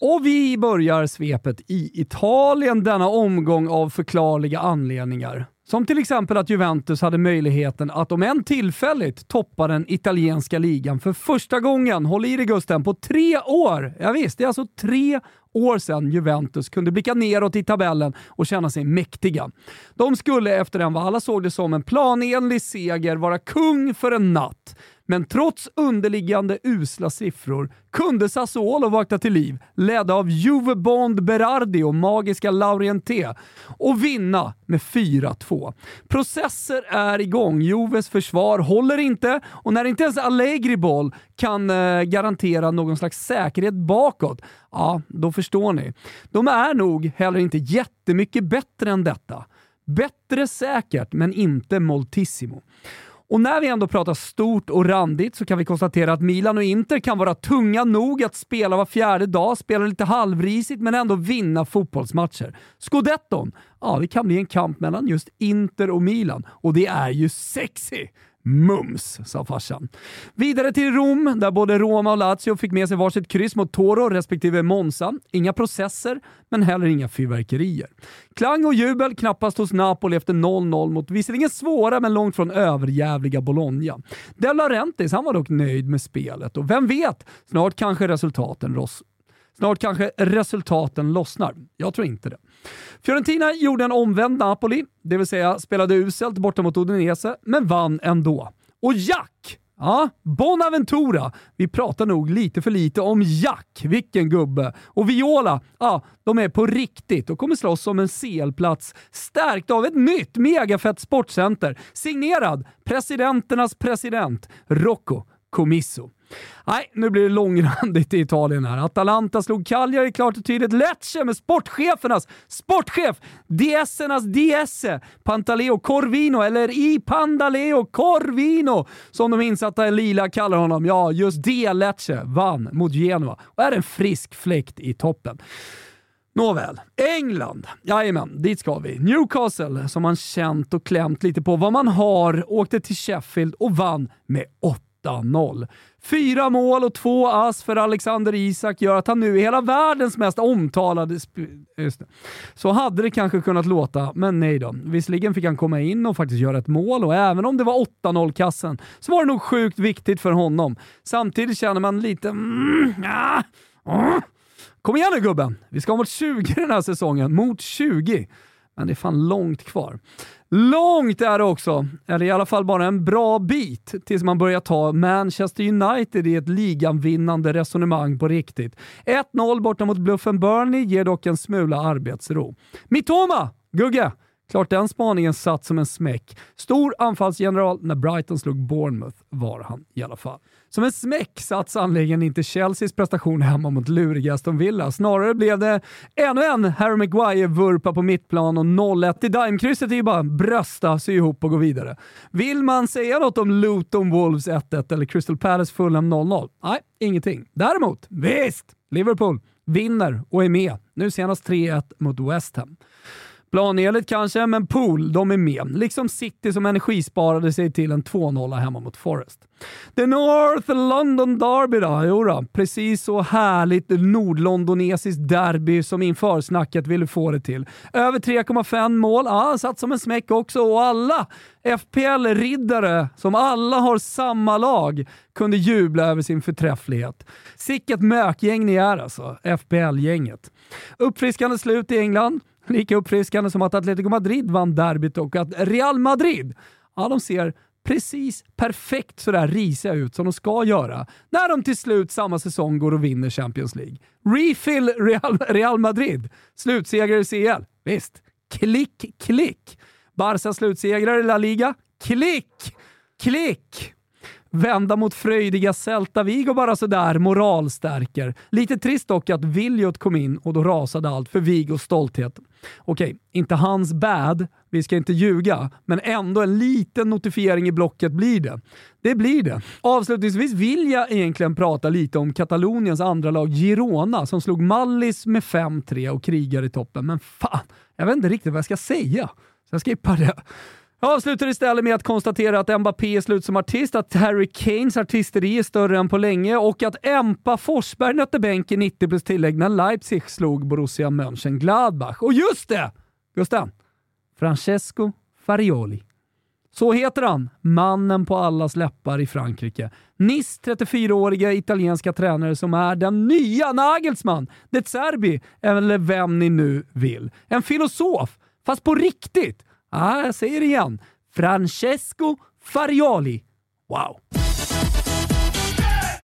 Och vi börjar svepet i Italien denna omgång av förklarliga anledningar. Som till exempel att Juventus hade möjligheten att om än tillfälligt toppa den italienska ligan för första gången, håll i dig Gusten, på tre år! Ja, visst, det är alltså tre år sedan Juventus kunde blicka neråt i tabellen och känna sig mäktiga. De skulle efter den vad alla såg det som en planenlig seger vara kung för en natt. Men trots underliggande usla siffror kunde Sassuolo vakna till liv, ledda av Juve Bond Berardi och magiska Laurienté, och vinna med 4-2. Processer är igång, Juves försvar håller inte och när inte ens Allegri boll kan eh, garantera någon slags säkerhet bakåt, ja, då förstår ni. De är nog heller inte jättemycket bättre än detta. Bättre säkert, men inte moltissimo. Och när vi ändå pratar stort och randigt så kan vi konstatera att Milan och Inter kan vara tunga nog att spela var fjärde dag, spela lite halvrisigt men ändå vinna fotbollsmatcher. Scudetton, ja det kan bli en kamp mellan just Inter och Milan och det är ju sexy! Mums, sa farsan. Vidare till Rom, där både Roma och Lazio fick med sig varsitt kryss mot Toro respektive Monza. Inga processer, men heller inga fyrverkerier. Klang och jubel knappast hos Napoli efter 0-0 mot visserligen svåra men långt från överjävliga Bologna. De Laurentiis han var dock nöjd med spelet och vem vet, snart kanske resultaten Snart kanske resultaten lossnar. Jag tror inte det. Fiorentina gjorde en omvänd Napoli, det vill säga spelade uselt borta mot Udinese, men vann ändå. Och Jack! Ja, Bonaventura. Vi pratar nog lite för lite om Jack. Vilken gubbe! Och Viola, ja, de är på riktigt och kommer slåss om en CL-plats stärkt av ett nytt megafett sportcenter. Signerad presidenternas president, Rocco Comiso. Nej, nu blir det långrandigt i Italien här. Atalanta slog Cagliari klart och tydligt. Lecce med sportchefernas sportchef, DS-ernas DS, Pantaleo Corvino, eller i Pandaleo Corvino, som de insatta i lila kallar honom. Ja, just det Lecce vann mot Genoa och är en frisk fläkt i toppen. Nåväl, England. Jajamän, dit ska vi. Newcastle, som man känt och klämt lite på vad man har, åkte till Sheffield och vann med 8 8-0. Fyra mål och två ass för Alexander Isak gör att han nu är hela världens mest omtalade Just det. Så hade det kanske kunnat låta, men nej då. Visserligen fick han komma in och faktiskt göra ett mål och även om det var 8-0-kassen så var det nog sjukt viktigt för honom. Samtidigt känner man lite... Mm, ah, oh. Kom igen nu gubben! Vi ska mot 20 den här säsongen. Mot 20! Men det är fan långt kvar. Långt är det också, eller i alla fall bara en bra bit, tills man börjar ta Manchester United i ett liganvinnande resonemang på riktigt. 1-0 borta mot Bluffen Burnley ger dock en smula arbetsro. Mitoma! Gugge! Klart den spaningen satt som en smäck. Stor anfallsgeneral när Brighton slog Bournemouth var han i alla fall. Som en smäck satt sannerligen inte Chelseas prestation hemma mot luriga Aston Villa. Snarare blev det ännu en Harry Maguire-vurpa på mittplan och 0-1 i Dimekrysset är ju bara brösta sig ihop och gå vidare. Vill man säga något om Luton Wolves 1-1 eller Crystal Palace Fulham 0-0? Nej, ingenting. Däremot, visst! Liverpool vinner och är med. Nu senast 3-1 mot West Ham. Planenligt kanske, men Pool, de är med. Liksom City som energisparade sig till en 2-0 hemma mot Forest. The North London Derby då? Jo då, precis så härligt nordlondonesiskt derby som inför snacket ville få det till. Över 3,5 mål, ja, satt som en smäck också och alla FPL-riddare som alla har samma lag kunde jubla över sin förträfflighet. Sicket mökgäng ni är alltså, FPL-gänget. Uppfriskande slut i England. Lika uppfriskande som att Atletico Madrid vann derbyt och att Real Madrid, ja de ser precis perfekt sådär risiga ut som de ska göra när de till slut samma säsong går och vinner Champions League. Refill Real, Real Madrid, slutsegrare i CL. Visst, klick, klick. Barca slutsegrare i La Liga. Klick, klick vända mot fröjdiga Celta Vigo bara sådär moralstärker. Lite trist dock att Viljot kom in och då rasade allt för Vigos stolthet. Okej, inte hans bad, vi ska inte ljuga, men ändå en liten notifiering i blocket blir det. Det blir det. Avslutningsvis vill jag egentligen prata lite om Kataloniens andra lag Girona som slog Mallis med 5-3 och krigar i toppen, men fan, jag vet inte riktigt vad jag ska säga. Så jag skippar det. Jag avslutar istället med att konstatera att Mbappé är slut som artist, att Harry Kanes artisteri är större än på länge och att Empa Forsberg nötte bänken 90 plus tillägg när Leipzig slog Borussia Mönchengladbach. Och just det! Gusten. Francesco Farioli. Så heter han, mannen på allas läppar i Frankrike. Nice 34-åriga italienska tränare som är den nya Nagelsmann, Det Serbi eller vem ni nu vill. En filosof, fast på riktigt. Ah, jag säger det igen. Francesco Farioli. Wow!